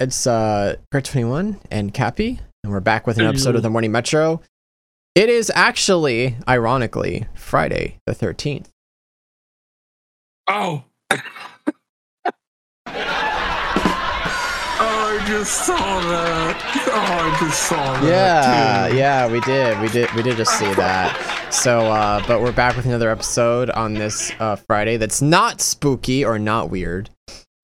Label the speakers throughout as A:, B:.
A: it's uh Kurt21 and Cappy, and we're back with an episode of the Morning Metro. It is actually, ironically, Friday the 13th.
B: Oh. I just saw that. Oh, I just saw that.
A: Yeah,
B: too.
A: yeah, we did. We did we did just see that. So uh but we're back with another episode on this uh Friday that's not spooky or not weird.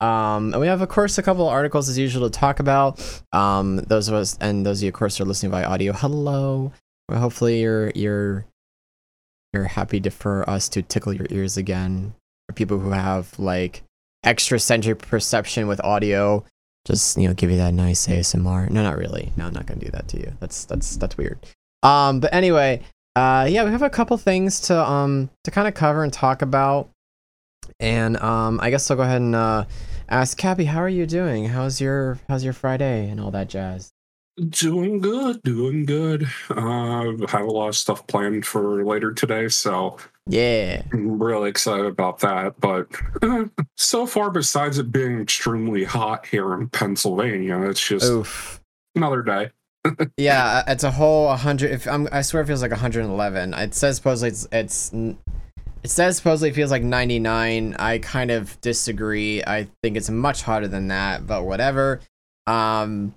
A: Um, and we have, of course, a couple of articles as usual to talk about. Um, those of us and those of you, of course, are listening by audio. Hello. Well, hopefully, you're you're you're happy to, for us to tickle your ears again. For people who have like extra sensory perception with audio, just you know, give you that nice ASMR. No, not really. No, I'm not gonna do that to you. That's that's that's weird. Um, but anyway, uh, yeah, we have a couple things to um to kind of cover and talk about. And um, I guess I'll go ahead and uh, ask Cappy, how are you doing? How's your how's your Friday and all that jazz?
B: Doing good, doing good. Uh, have a lot of stuff planned for later today, so
A: Yeah.
B: I'm really excited about that. But uh, so far, besides it being extremely hot here in Pennsylvania, it's just
A: Oof.
B: another day.
A: Yeah, it's a whole hundred. If I'm, I swear it feels like 111. It says supposedly it's, it's it says supposedly it feels like 99. I kind of disagree. I think it's much hotter than that, but whatever. Um,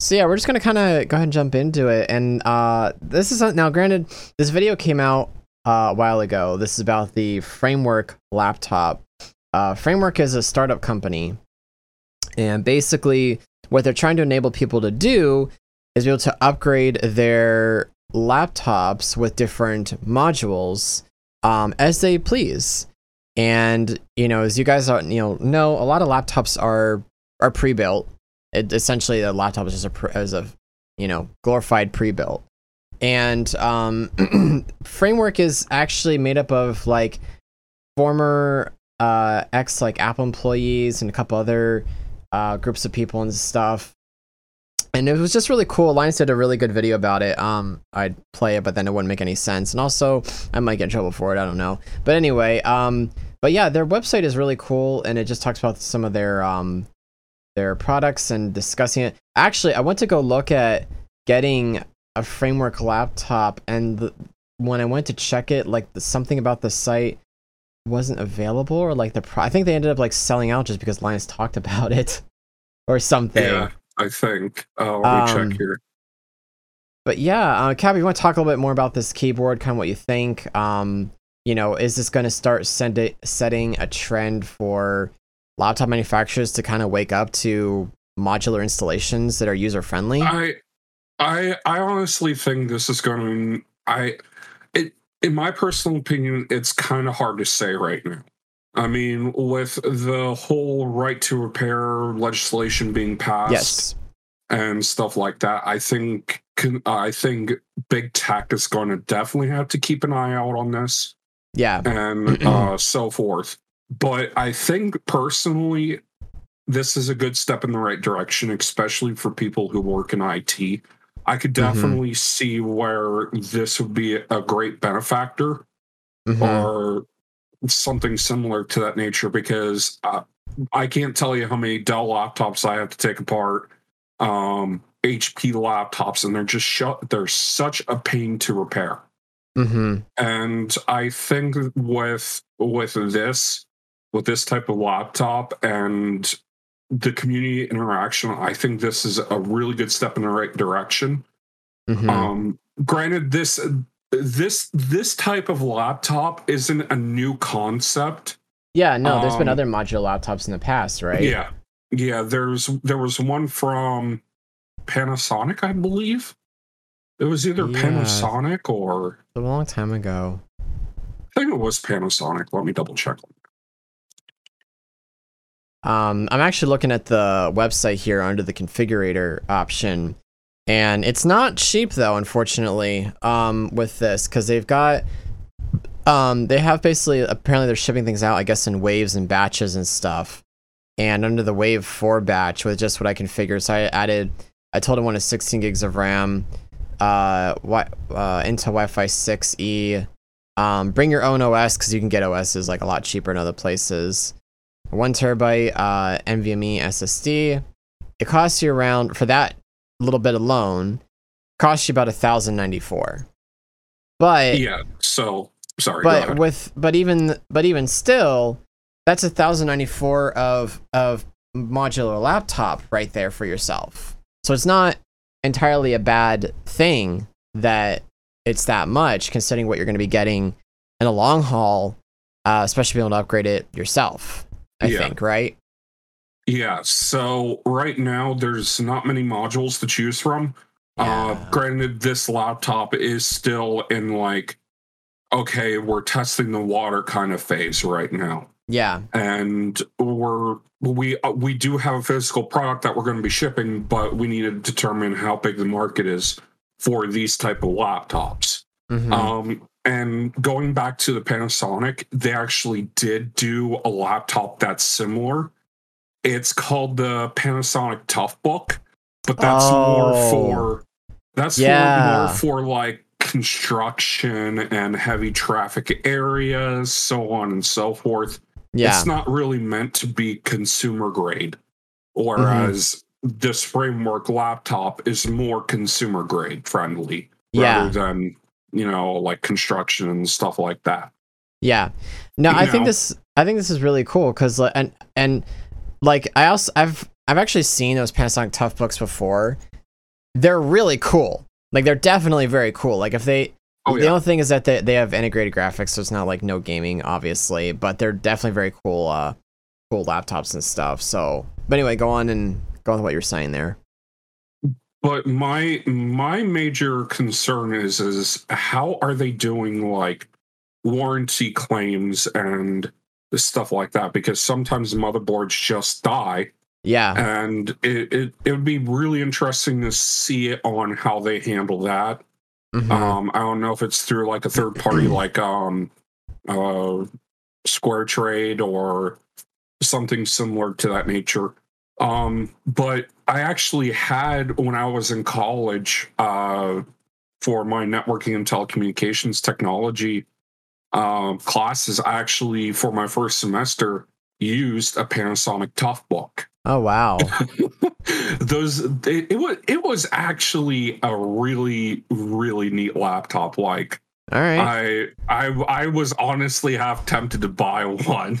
A: so yeah, we're just gonna kind of go ahead and jump into it. And uh, this is now granted, this video came out uh, a while ago. This is about the Framework laptop. Uh, Framework is a startup company, and basically what they're trying to enable people to do is be able to upgrade their laptops with different modules um, as they please. And you know, as you guys are, you know, know a lot of laptops are are pre-built. It, essentially, a laptop is just a as a you know glorified pre-built. And um, framework is actually made up of like former uh, ex like Apple employees and a couple other uh, groups of people and stuff and it was just really cool. Linus did a really good video about it. Um, I'd play it, but then it wouldn't make any sense, and also I might get in trouble for it. I don't know. But anyway, um, but yeah, their website is really cool, and it just talks about some of their um, their products and discussing it. Actually, I went to go look at getting a framework laptop, and the, when I went to check it, like the, something about the site wasn't available, or like the pro- I think they ended up like selling out just because Linus talked about it, or something.
B: Yeah, I think. Uh, let me
A: Um,
B: check here.
A: but yeah, uh, Cappy, you want to talk a little bit more about this keyboard, kind of what you think? Um, you know, is this going to start send it, setting a trend for laptop manufacturers to kind of wake up to modular installations that are user friendly?
B: I, I, I honestly think this is going. to I, it, in my personal opinion, it's kind of hard to say right now. I mean, with the whole right to repair legislation being passed,
A: yes.
B: and stuff like that. I think I think big tech is going to definitely have to keep an eye out on this
A: Yeah.
B: and uh, so forth. But I think personally, this is a good step in the right direction, especially for people who work in IT. I could
A: Mhm.
B: definitely see where this would be a great benefactor
A: Mhm.
B: or something similar to that nature because uh, I can't tell you how many Dell laptops I have to take apart, um, HP laptops, and they're just shut. They're such a pain to repair.
A: Mhm.
B: And I think with with this, with this type of laptop and the community interaction, I think this is a really good step in the right direction.
A: Mhm.
B: Um, granted, this this this type of laptop isn't a new concept.
A: yeah. No, there's been
B: um,
A: other modular laptops in the past, right?
B: Yeah, yeah. There's there was one from Panasonic, I believe. It was either
A: Yeah.
B: Panasonic or
A: A long time ago.
B: I think it was Panasonic. Let me double check.
A: Um, I'm actually looking at the website here under the configurator option, and it's not cheap though, unfortunately. Um, with this because they've got, um, they have basically apparently they're shipping things out, I guess, in waves and batches and stuff. And under the wave four batch with just what I configured, so I added, I told him one is 16 gigs of RAM, uh, wi- uh, Intel Wi-Fi 6E. Um, bring your own OS because you can get OSs like a lot cheaper in other places one terabyte uh, NVMe SSD, it costs you around for that little bit alone, costs you about a thousand ninety four. But
B: yeah. So sorry.
A: but with but even but even still, that's a thousand ninety four of of modular laptop right there for yourself. So it's not entirely a bad thing that it's that much, considering what you're going to be getting in a long haul, uh, especially being able to upgrade it yourself. I
B: Yeah.
A: think, right?
B: Yeah, so right now there's not many modules to choose from. Uh granted this laptop is still in like okay, we're testing the water kind of phase right now.
A: Yeah,
B: And we're we uh, we do have a physical product that we're going to be shipping, but we need to determine how big the market is for these type of laptops.
A: Mhm.
B: Um, and going back to the Panasonic, they actually did do a laptop that's similar. It's called the Panasonic Toughbook, but that's
A: Oh.
B: more for that's
A: Yeah.
B: more for like construction and heavy traffic areas, so on and so forth.
A: yeah,
B: It's not really meant to be consumer grade,
A: Mm-hmm.
B: whereas this framework laptop is more consumer grade friendly
A: yeah.
B: rather than you know like construction and stuff like that.
A: Yeah. No,
B: You
A: I think this I think this is really cool cuz like and and like I also I've I've actually seen those Panasonic Tough books before. They're really cool. Like they're definitely very cool. Like if they
B: Oh
A: the only thing is that they, they have integrated graphics so it's not like no gaming obviously, but they're definitely very cool uh cool laptops and stuff. So, but anyway, go on and go on with what you're saying there.
B: but my my major concern is is how are they doing like warranty claims and stuff like that because sometimes motherboards just die
A: Yeah.
B: and it, it it would be really interesting to see it on how they handle that
A: Mhm.
B: Um, I don't know if it's through like a third party like um uh Square Trade or something similar to that nature. Um, but I actually had when I was in college uh for my networking and telecommunications technology um classes, I actually for my first semester used a Panasonic Toughbook
A: oh wow.
B: those it, it was it was actually a really really neat laptop like
A: All right.
B: i i i was honestly half tempted to buy one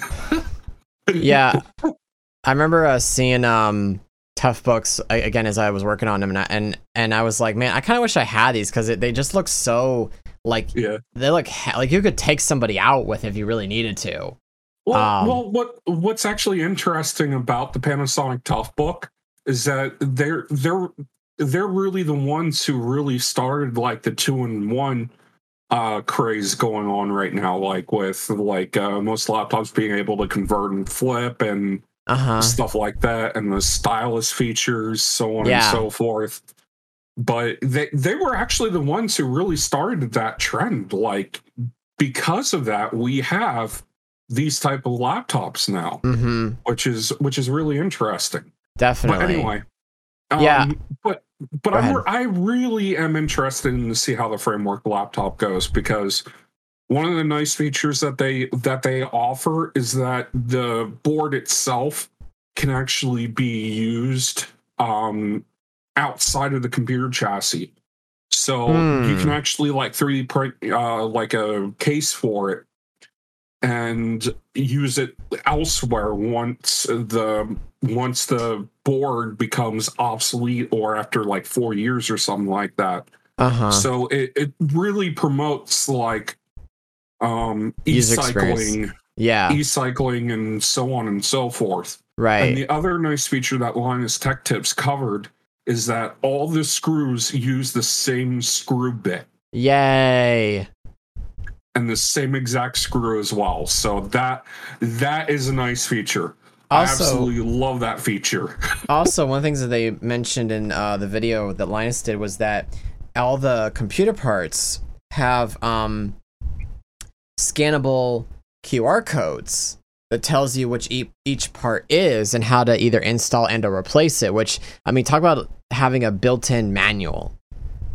A: yeah i remember uh, seeing um tough books again as i was working on them and I, and, and I was like man i kind of wish i had these because they just look so like
B: yeah.
A: they look ha- like you could take somebody out with if you really needed to.
B: Well,
A: Um,
B: well what what's actually interesting about the panasonic toughbook is that they're they're they're really the ones who really started like the two in one uh craze going on right now like with like uh most laptops being able to convert and flip and
A: uh-huh.
B: stuff like that and the stylus features so on
A: Yeah.
B: and so forth but they they were actually the ones who really started that trend like because of that we have these type of laptops now
A: mm-hmm
B: which is which is really interesting
A: definitely
B: but anyway
A: Yeah.
B: um, but but I'm. I really am interested in to see how the framework laptop goes because one of the nice features that they that they offer is that the board itself can actually be used um, outside of the computer chassis. So you
A: Hmm.
B: can actually like 3D print uh, like a case for it and use it elsewhere once the once the board becomes obsolete or after like four years or something like that.
A: uh-huh
B: So it, it really promotes like um e-cycling,
A: yeah
B: e-cycling and so on and so forth.
A: Right.
B: And the other nice feature that Linus Tech Tips covered is that all the screws use the same screw bit
A: yay
B: and the same exact screw as well. So that that is a nice feature.
A: Also-
B: I absolutely love that feature.
A: also one of the things that they mentioned in uh, the video that linus did was that all the computer parts have um, scannable qr codes that tells you which e- each part is and how to either install and or replace it which i mean talk about having a built-in manual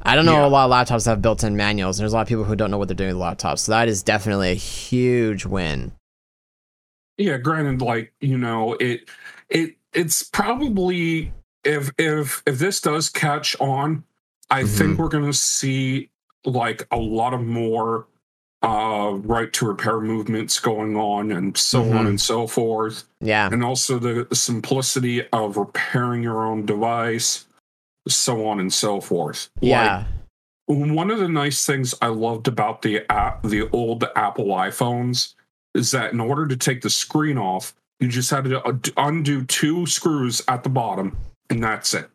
A: i don't know
B: Yeah.
A: a lot of laptops have built-in manuals and there's a lot of people who don't know what they're doing with laptops so that is definitely a huge win
B: yeah, granted, like you know, it it it's probably if if if this does catch on, I
A: Mhm.
B: think we're gonna see like a lot of more uh right to repair movements going on and so on
A: Mhm.
B: and so forth
A: Yeah.
B: and also the the simplicity of repairing your own device so on and so forth Like,
A: Yeah.
B: one of the nice things I loved about the app, the old Apple iPhones is that in order to take the screen off, you just had to uh, undo two screws at the bottom, and that's it.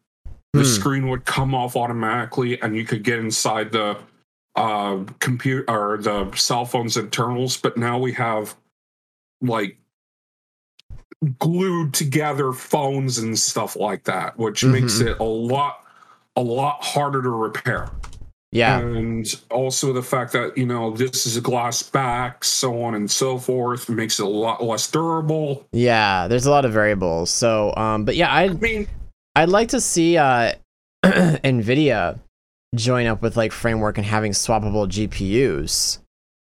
B: The
A: Hmm.
B: screen would come off automatically, and you could get inside the uh, computer or the cell phone's internals. But now we have like glued together phones and stuff like that, which makes
A: Mhm.
B: it a lot a lot harder to repair
A: Yeah.
B: and also the fact that you know this is a glass back so on and so forth makes it a lot less durable
A: Yeah. There's a lot of variables. So, um, but yeah,
B: i
A: I
B: mean
A: I'd like to see uh, Nvidia join up with like framework and having swappable GPUs.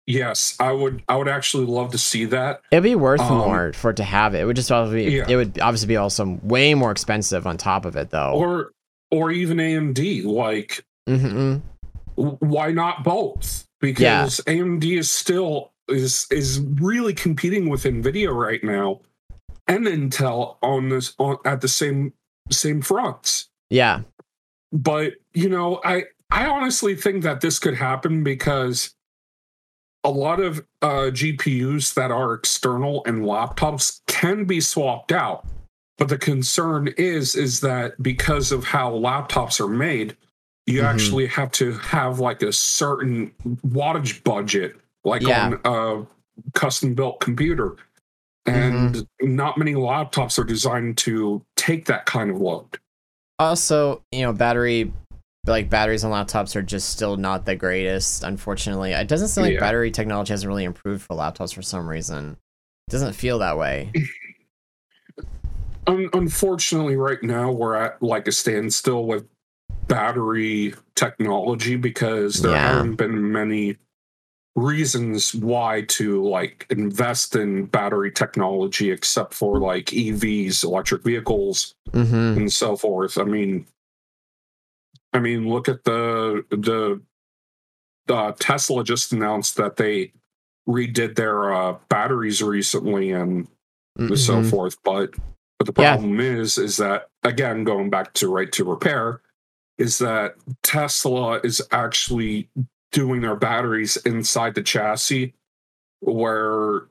B: yes i would i would actually love to see that
A: It'd be worth
B: Um,
A: more for it to have it. It would just probably
B: Yeah.
A: it would obviously be also way more expensive on top of it though.
B: or or even amd like
A: mm
B: w- why not both because amd is still is is really competing with nvidia right now and intel on this on at the same same fronts
A: Yeah.
B: But you know i i honestly think that this could happen because a lot of uh gpus that are external and laptops can be swapped out but the concern is is that because of how laptops are made you
A: Mhm.
B: actually have to have like a certain wattage budget like
A: Yeah.
B: on a custom built computer and not many laptops are designed to take that kind of load
A: Also, you know, battery like batteries on laptops are just still not the greatest, unfortunately. It doesn't seem like
B: Yeah.
A: battery technology hasn't really improved for laptops for some reason. It doesn't feel that way.
B: Un- unfortunately, right now we're at like a standstill with battery technology because there
A: Yeah.
B: haven't been many reasons why to like invest in battery technology except for like EVs, electric vehicles,
A: Mm-hmm.
B: and so forth. I mean, I mean, look at the the uh, Tesla just announced that they redid their uh, batteries recently and so forth. But but the
A: Mm-hmm. Yeah.
B: problem is is that again going back to right to repair is that Tesla is actually doing their batteries inside the chassis where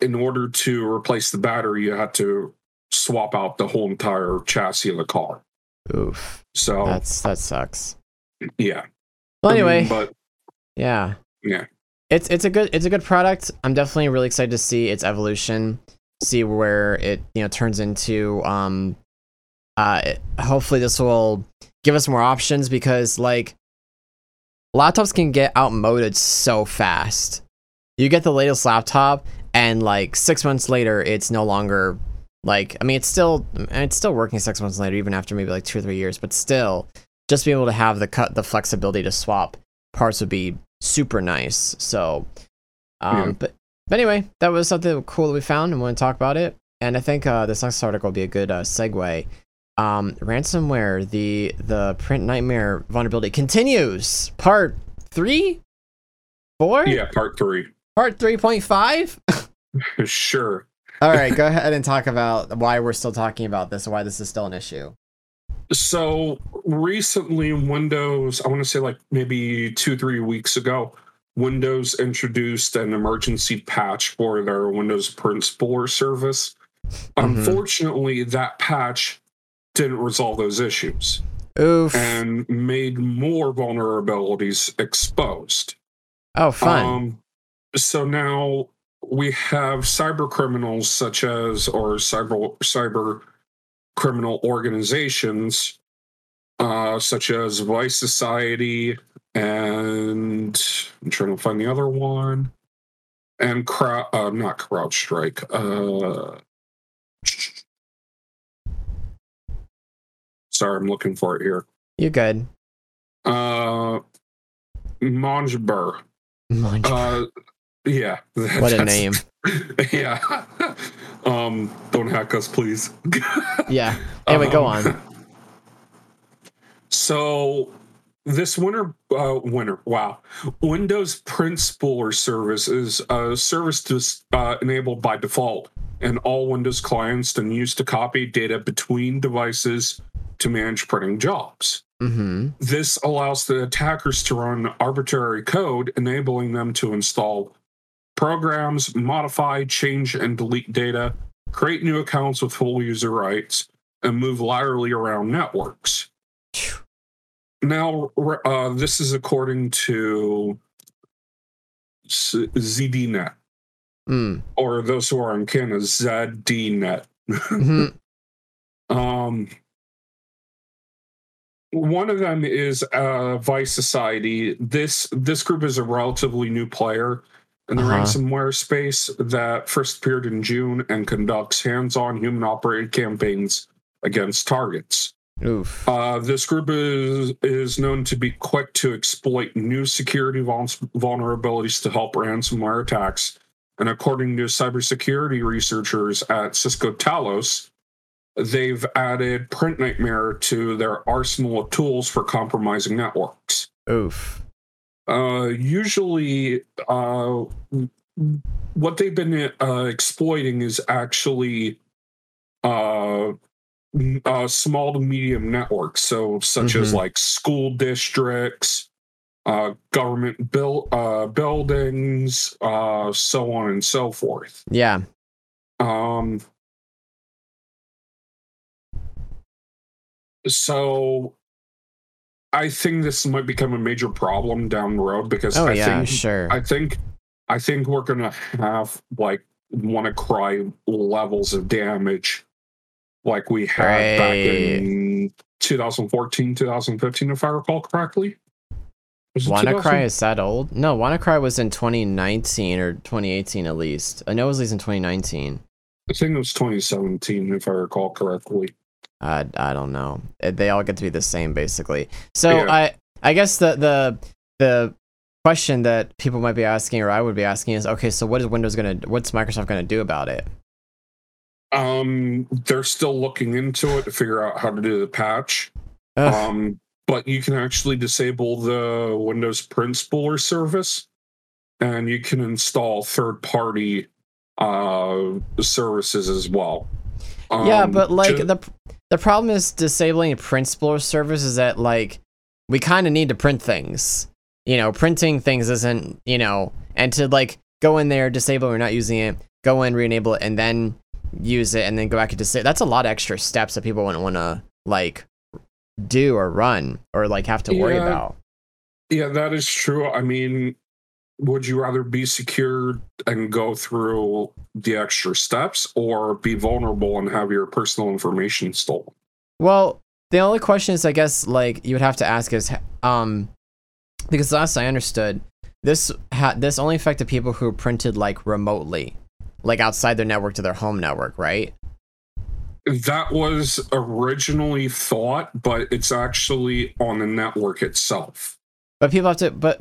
B: in order to replace the battery you had to swap out the whole entire chassis of the car.
A: Oof.
B: So
A: That's that sucks.
B: yeah.
A: Well
B: I mean,
A: anyway,
B: but
A: yeah.
B: Yeah.
A: It's it's a good it's a good product. I'm definitely really excited to see its evolution, see where it, you know, turns into um uh it- hopefully this will give us more options because like laptops can get outmoded so fast. You get the latest laptop and like 6 months later it's no longer like I mean it's still it's still working 6 months later even after maybe like 2 or 3 years, but still just being able to have the cut the flexibility to swap parts would be super nice. So, um,
B: Yeah.
A: but but anyway, that was something cool that we found and want to talk about it. And I think uh, this next article will be a good uh, segue. Um, ransomware, the the print nightmare vulnerability continues. Part three, four,
B: yeah, part 3.
A: part three point five.
B: sure.
A: All right, go ahead and talk about why we're still talking about this and why this is still an issue.
B: So recently, Windows, I want to say like maybe two, three weeks ago, Windows introduced an emergency patch for their Windows Print Spooler service. Unfortunately, that patch didn't resolve those issues
A: Oof.
B: and made more vulnerabilities exposed.
A: oh, fun.
B: Um, so now we have cyber criminals such as or cyber cyber criminal organizations uh, such as Vice Society and I'm trying to find the other one and crowd uh, not CrowdStrike. Uh, sorry, I'm looking for it here.
A: You're good?
B: Uh, Magniber.
A: Mind.
B: Uh, yeah.
A: what a name.
B: Yeah. um, don't hack us, please.
A: Yeah. Anyway, go on.
B: So this winter uh, winter wow windows print spooler service is a service to, uh, enabled by default in all windows clients and used to copy data between devices to manage printing jobs
A: Mm-hmm.
B: this allows the attackers to run arbitrary code enabling them to install programs modify change and delete data create new accounts with full user rights and move laterally around networks now, uh, this is according to ZDNet,
A: Mm.
B: or those who are in Canada, ZDNet.
A: hmm
B: Um, one of them is uh, Vice Society. This this group is a relatively new player in the
A: Uh-huh.
B: ransomware space that first appeared in June and conducts hands-on human-operated campaigns against targets.
A: Oof.
B: Uh, this group is is known to be quick to exploit new security vul- vulnerabilities to help ransomware attacks. And according to cybersecurity researchers at Cisco Talos, they've added Print Nightmare to their arsenal of tools for compromising networks.
A: Oof.
B: Uh, usually, uh, what they've been uh, exploiting is actually uh, uh, small to medium networks, so such as
A: Mhm.
B: like school districts, uh, government build uh, buildings, uh, so on and so forth.
A: Yeah.
B: Um, so I think this might become a major problem down the road because
A: Oh
B: I
A: yeah.
B: think
A: Sure.
B: I think I think we're gonna have like WannaCry levels of damage like we had back in 2014, 2015, if I recall correctly.
A: WannaCry
B: 2000?
A: is that old? No, WannaCry was in 2019 or 2018 at least. Uh, I know it was at least in 2019.
B: I think it was 2017, if I recall correctly.
A: I I don't know. Uh, They all get to be the same basically. So
B: Yeah.
A: I I guess the the the question that people might be asking or I would be asking is okay, so what is Windows gonna what's Microsoft gonna do about it?
B: Um, they're still looking into it to figure out how to do the patch.
A: Ugh,
B: Um, but you can actually disable the Windows Print Spooler service, and you can install third-party uh, services as well.
A: yeah,
B: Um,
A: but like the the problem is disabling a print spooler service is that like we kind of need to print things. You know, printing things isn't you know, and to like go in there, disable or not using it, go in, re-enable it, and then use it, and then go back and disable. That's a lot of extra steps that people wouldn't want to like do or run or like have to worry
B: Yeah.
A: about.
B: yeah, that is true. I mean, would you rather be secure and go through the extra steps, or be vulnerable and have your personal information stolen?
A: Well, the only question is, I guess, like you would have to ask is, um, because last I understood, this had this only affected people who printed like remotely, like outside their network to their home network, right?
B: That was originally thought, but it's actually on the network itself.
A: But people have to, but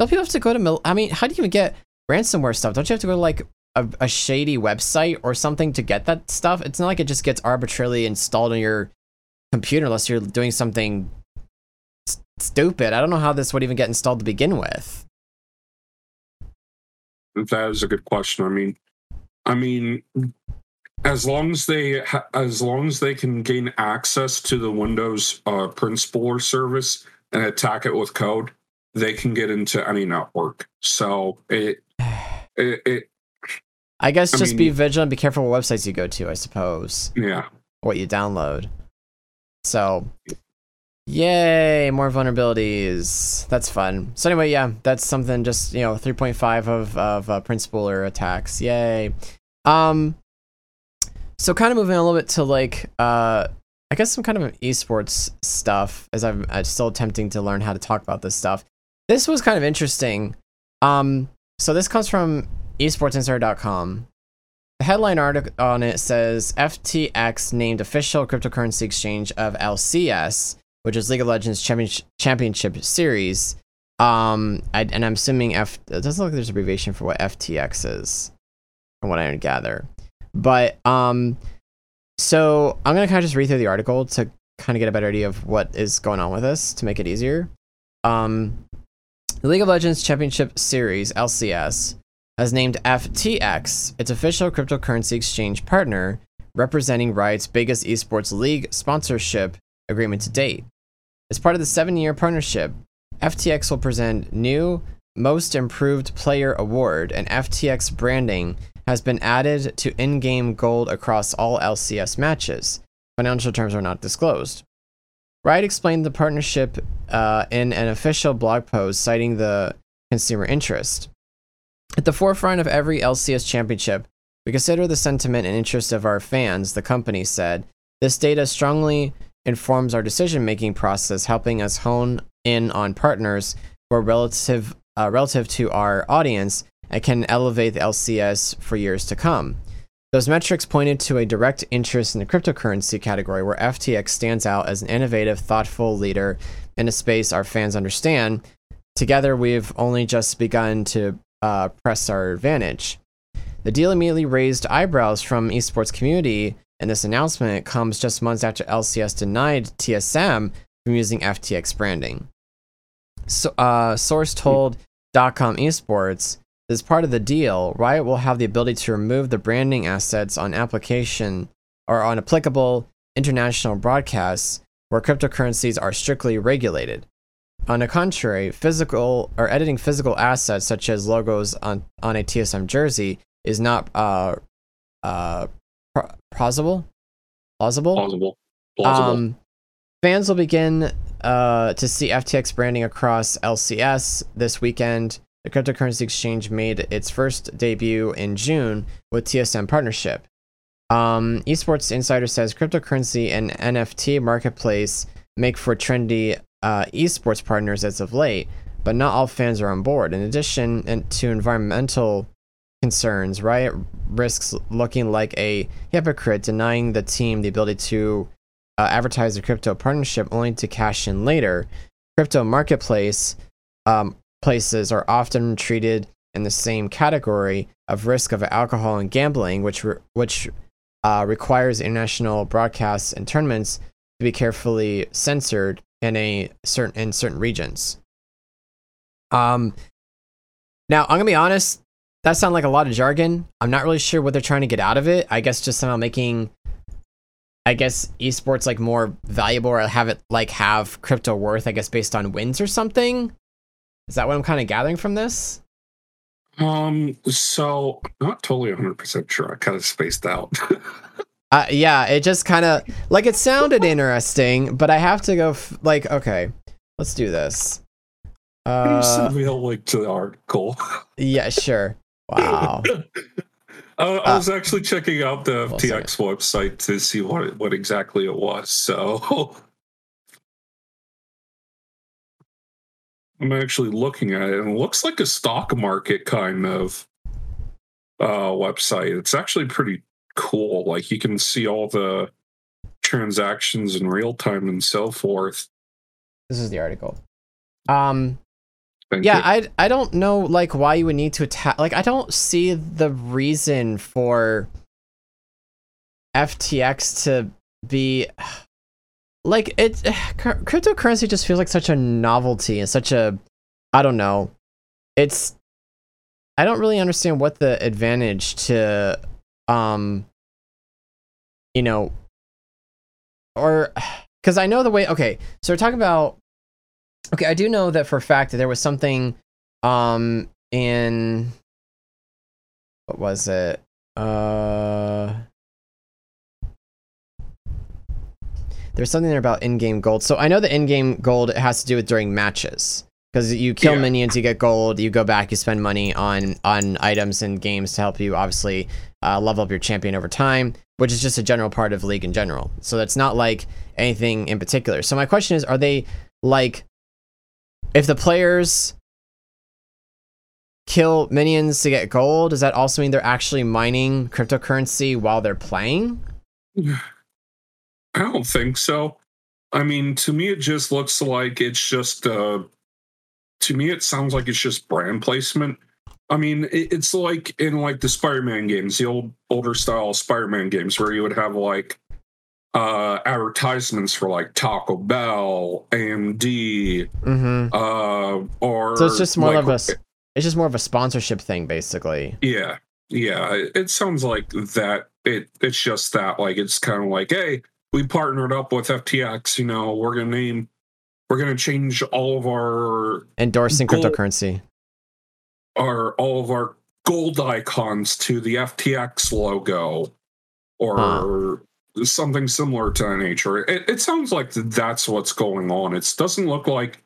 A: don't people have to go to? Mil- I mean, how do you even get ransomware stuff? Don't you have to go to like a, a shady website or something to get that stuff? It's not like it just gets arbitrarily installed on your computer unless you're doing something s- stupid. I don't know how this would even get installed to begin with.
B: That is a good question. I mean, I mean, as long as they ha- as long as they can gain access to the Windows uh, print spooler service and attack it with code, they can get into any network. So it it, it
A: I guess
B: I
A: just be vigilant, be careful what websites you go to, I suppose,
B: yeah.
A: what you download. So, yay, more vulnerabilities. That's fun. So anyway, yeah, that's something. Just you know, three point five of of uh, print spooler attacks. Yay. Um. So kind of moving a little bit to like uh, I guess some kind of esports stuff, as I'm, I'm still attempting to learn how to talk about this stuff. This was kind of interesting. Um. So this comes from esportsinsider.com. The headline article on it says FTX named official cryptocurrency exchange of LCS, which is League of Legends Championship, Series. Um, I, and I'm assuming F. It doesn't look like there's an abbreviation for what FTX is, from what I gather. But um, so I'm gonna kind of just read through the article to kind of get a better idea of what is going on with this to make it easier. Um, the League of Legends Championship Series (LCS) has named FTX its official cryptocurrency exchange partner, representing Riot's biggest esports league sponsorship agreement to date. As part of the seven-year partnership, FTX will present new Most Improved Player Award, and FTX branding has been added to in-game gold across all LCS matches. Financial terms are not disclosed. Riot explained the partnership uh, in an official blog post citing the consumer interest. At the forefront of every LCS championship, we consider the sentiment and interest of our fans, the company said. This data strongly informs our decision making process, helping us hone in on partners who are relative, uh, relative to our audience and can elevate the LCS for years to come. Those metrics pointed to a direct interest in the cryptocurrency category where FTX stands out as an innovative, thoughtful leader in a space our fans understand. Together, we've only just begun to uh, press our advantage. The deal immediately raised eyebrows from esports community, and this announcement comes just months after LCS denied TSM from using FTX branding. So, uh, source told .com Esports as part of the deal, Riot will have the ability to remove the branding assets on application or on applicable international broadcasts where cryptocurrencies are strictly regulated. On the contrary, physical or editing physical assets such as logos on, on a TSM jersey is not uh, uh, plausible. Plausible.
B: Plausible. Plausible.
A: Um, fans will begin uh, to see FTX branding across LCS this weekend the cryptocurrency exchange made its first debut in June with TSM partnership. Um, Esports Insider says cryptocurrency and NFT marketplace make for trendy uh, esports partners as of late, but not all fans are on board. In addition to environmental concerns, Riot risks looking like a hypocrite, denying the team the ability to uh, advertise the crypto partnership only to cash in later. Crypto marketplace um, places are often treated in the same category of risk of alcohol and gambling, which re- which uh, requires international broadcasts and tournaments to be carefully censored in a certain in certain regions. Um, now I'm gonna be honest. That sounds like a lot of jargon. I'm not really sure what they're trying to get out of it. I guess just somehow making, I guess esports like more valuable or have it like have crypto worth. I guess based on wins or something. Is that what I'm kind of gathering from this?
B: Um, so not totally 100% sure. I kind of spaced out.
A: uh, yeah, it just kind of like it sounded interesting, but I have to go f- like, okay, let's do this.
B: Uh, send me a link to the article.
A: yeah, sure. Wow.
B: Uh, I was uh, actually checking out the FTX website to see what what exactly it was. So I'm actually looking at it and it looks like a stock market kind of uh, website. It's actually pretty cool. Like you can see all the transactions in real time and so forth.
A: This is the article. Um Thank yeah, you. I I don't know like why you would need to attack like I don't see the reason for FTX to be like it cryptocurrency just feels like such a novelty and such a i don't know. It's i don't really understand what the advantage to um you know or because i know the way okay so we're talking about okay i do know that for a fact that there was something um in what was it? Uh There's something there about in-game gold. So I know the in-game gold has to do with during matches because you kill yeah. minions, you get gold. You go back, you spend money on on items and games to help you obviously uh, level up your champion over time, which is just a general part of League in general. So that's not like anything in particular. So my question is, are they like if the players kill minions to get gold, does that also mean they're actually mining cryptocurrency while they're playing?
B: I don't think so. I mean, to me, it just looks like it's just. Uh, to me, it sounds like it's just brand placement. I mean, it, it's like in like the Spider-Man games, the old older style Spider-Man games, where you would have like uh advertisements for like Taco Bell, AMD,
A: Mm-hmm.
B: uh or
A: So it's just more
B: like,
A: of a it's just more of a sponsorship thing, basically.
B: Yeah. Yeah. It, it sounds like that it it's just that like it's kind of like, hey, we partnered up with FTX, you know, we're gonna name we're gonna change all of our
A: Endorsing
B: Gold-
A: cryptocurrency.
B: our all of our gold icons to the FTX logo or something similar to that nature. It, it sounds like that's what's going on. It doesn't look like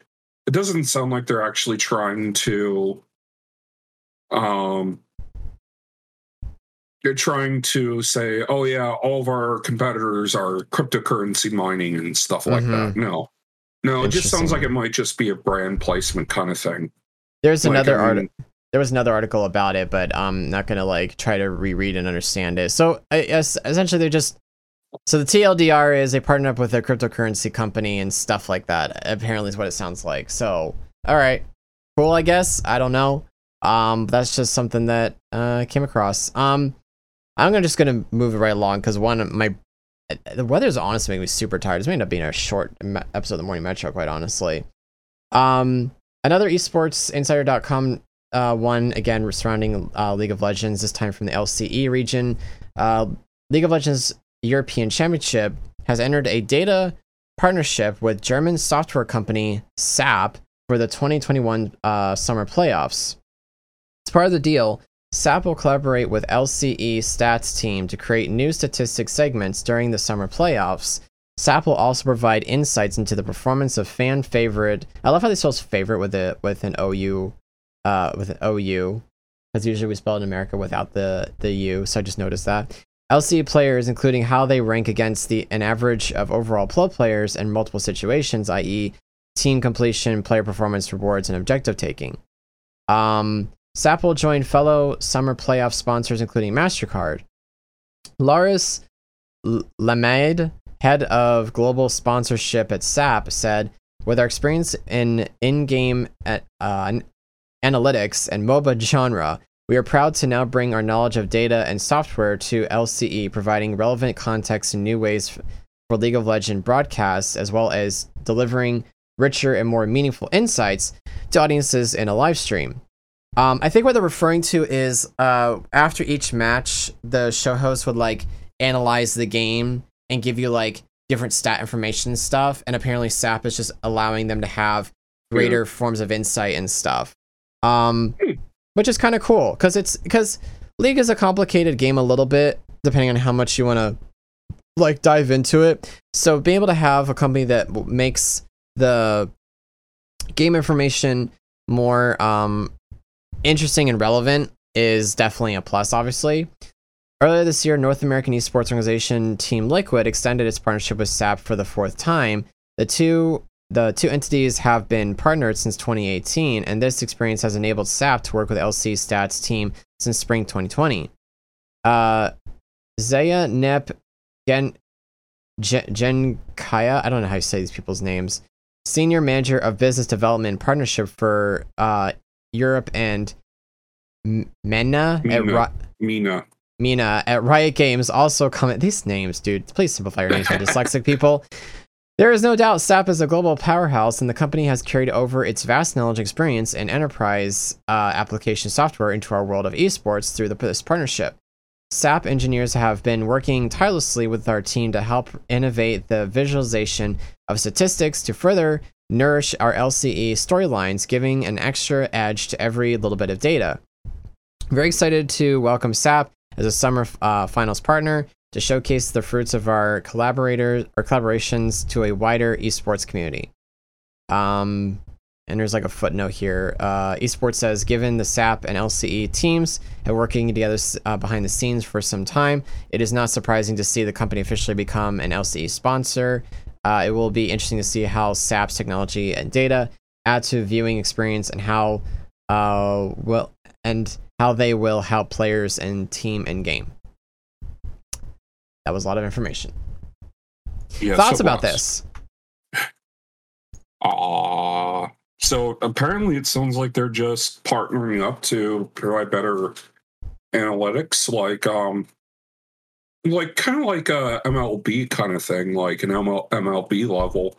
B: it doesn't sound like they're actually trying to um they're trying to say, oh yeah, all of our competitors are cryptocurrency mining and stuff like that. No. No, it just sounds like it might just be a brand placement kind of thing.
A: There's
B: Like,
A: another
B: I mean,
A: There was another article about it, but I'm not gonna like try to reread and understand it. So I essentially they're just so the TLDR is they partnered up with a cryptocurrency company and stuff like that. Apparently, is what it sounds like. So all right, cool. I guess I don't know. Um, that's just something that uh, came across. Um, I'm just gonna move it right along because one my the weather's honestly making me super tired. This may end up being a short episode of the Morning Metro, quite honestly. Um, another esportsinsider.com uh, one again surrounding uh, League of Legends, this time from the LCE region. Uh, League of Legends European Championship has entered a data partnership with German software company SAP for the 2021 uh, summer playoffs. As part of the deal, SAP will collaborate with LCE Stats team to create new statistics segments during the summer playoffs. SAP will also provide insights into the performance of fan favorite. I love how they spell favorite with a with an OU, uh, with an OU, because usually we spell it in America without the the U. So I just noticed that. LCE players, including how they rank against the an average of overall pro players in multiple situations, i.e., team completion, player performance rewards, and objective taking. Um, SAP will join fellow summer playoff sponsors, including MasterCard. Laris Lamade, head of global sponsorship at SAP, said, With our experience in in game at, uh, analytics and MOBA genre, we are proud to now bring our knowledge of data and software to LCE, providing relevant context and new ways for League of Legends broadcasts, as well as delivering richer and more meaningful insights to audiences in a live stream. Um, I think what they're referring to is uh, after each match, the show host would like analyze the game and give you like different stat information and stuff. And apparently, SAP is just allowing them to have greater forms of insight and stuff, um,
B: Hmm.
A: which is kind of cool because it's because League is a complicated game a little bit depending on how much you want to like dive into it. So being able to have a company that makes the game information more um, interesting and relevant is definitely a plus, obviously. Earlier this year, North American esports organization Team Liquid extended its partnership with SAP for the fourth time. The two the two entities have been partnered since 2018, and this experience has enabled SAP to work with LC Stats team since spring 2020. Uh, Zaya Nep Gen Gen, Gen Kaya, I don't know how you say these people's names. Senior Manager of Business Development Partnership for uh, Europe and M- Mena at
B: Mina.
A: Ri-
B: Mina.
A: Mina at Riot Games also comment these names, dude. Please simplify your names for dyslexic people. There is no doubt SAP is a global powerhouse, and the company has carried over its vast knowledge experience and enterprise uh, application software into our world of esports through the, this partnership. SAP engineers have been working tirelessly with our team to help innovate the visualization of statistics to further nourish our LCE storylines, giving an extra edge to every little bit of data. Very excited to welcome SAP as a summer uh, finals partner to showcase the fruits of our collaborators or collaborations to a wider esports community. Um, and there's like a footnote here. Uh, esports says, given the SAP and LCE teams have working together uh, behind the scenes for some time, it is not surprising to see the company officially become an LCE sponsor. Uh, it will be interesting to see how SAP's technology and data add to viewing experience and how uh, will and how they will help players and team in game. That was a lot of information. Thoughts about this?
B: Ah, so apparently it sounds like they're just partnering up to provide better analytics. Like, um, like kind of like a MLB kind of thing, like an ML, MLB level,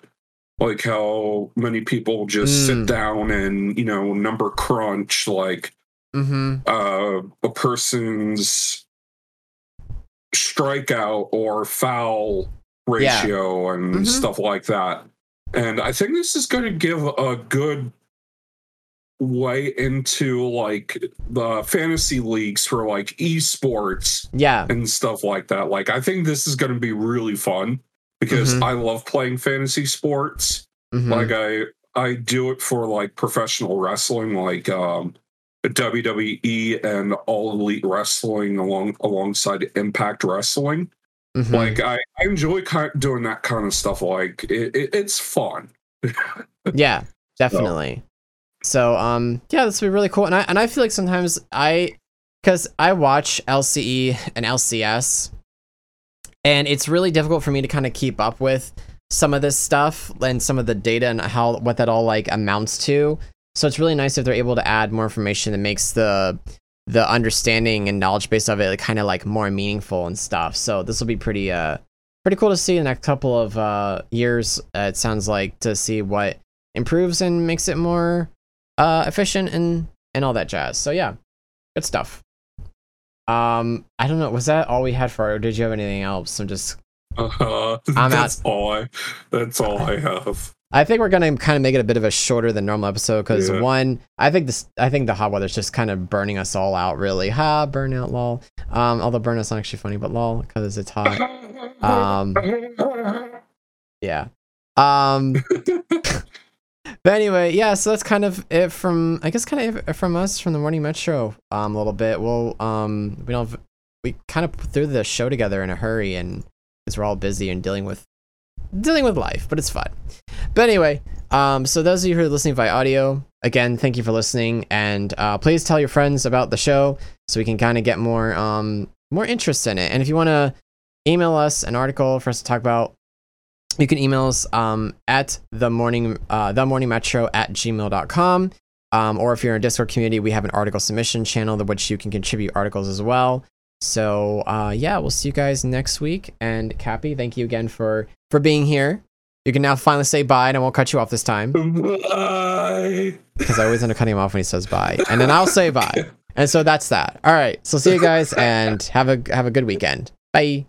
B: like how many people just
A: Mm.
B: sit down and you know number crunch like
A: Mm-hmm.
B: uh, a person's strikeout or foul
A: Yeah.
B: ratio and
A: Mhm.
B: stuff like that. And I think this is going to give a good way into like the fantasy leagues for like esports
A: Yeah.
B: and stuff like that. Like, I think this is going to be really fun because
A: Mhm.
B: I love playing fantasy sports
A: Mhm.
B: like i i do it for like professional wrestling like um wwe and all elite wrestling along alongside impact wrestling
A: Mhm.
B: like i, I enjoy kind doing that kind of stuff like it, it, it's fun
A: yeah, definitely. So um yeah, this would be really cool. And I and I feel like sometimes I because I watch LCE and LCS and it's really difficult for me to kind of keep up with some of this stuff and some of the data and how what that all like amounts to. So it's really nice if they're able to add more information that makes the the understanding and knowledge base of it like, kind of like more meaningful and stuff. So this will be pretty uh pretty cool to see in the next couple of uh years. Uh, it sounds like to see what improves and makes it more uh efficient and and all that jazz. So yeah, good stuff. Um, I don't know. Was that all we had for? Or did you have anything else? I'm just.
B: uh,
A: I'm
B: that's all i that's all i have
A: I think we're gonna kind of make it a bit of a shorter than normal episode because
B: Yeah.
A: one, I think this, I think the hot weather's just kind of burning us all out. Really, ha, burnout, lol. Um, although burnout's not actually funny, but lol because it's hot. Um, yeah. Um. But anyway, yeah, so that's kind of it from I guess kind of from us from the morning metro um a little bit. We'll um we don't have, we kind of threw the show together in a hurry and because we're all busy and dealing with dealing with life, but it's fun. But anyway, um so those of you who are listening via audio, again, thank you for listening and uh please tell your friends about the show so we can kind of get more um more interest in it. And if you want to email us an article for us to talk about you can email us um, at the morning uh, the morning metro at gmail.com um, or if you're in a discord community we have an article submission channel to which you can contribute articles as well. So uh, yeah we'll see you guys next week. And cappy thank you again for for being here. You can now finally say bye and i won't cut you off this time.
B: Bye.
A: because i always end up cutting him off when he says bye. And then i'll say bye. And so that's that. All right. So see you guys and have a have a good weekend. Bye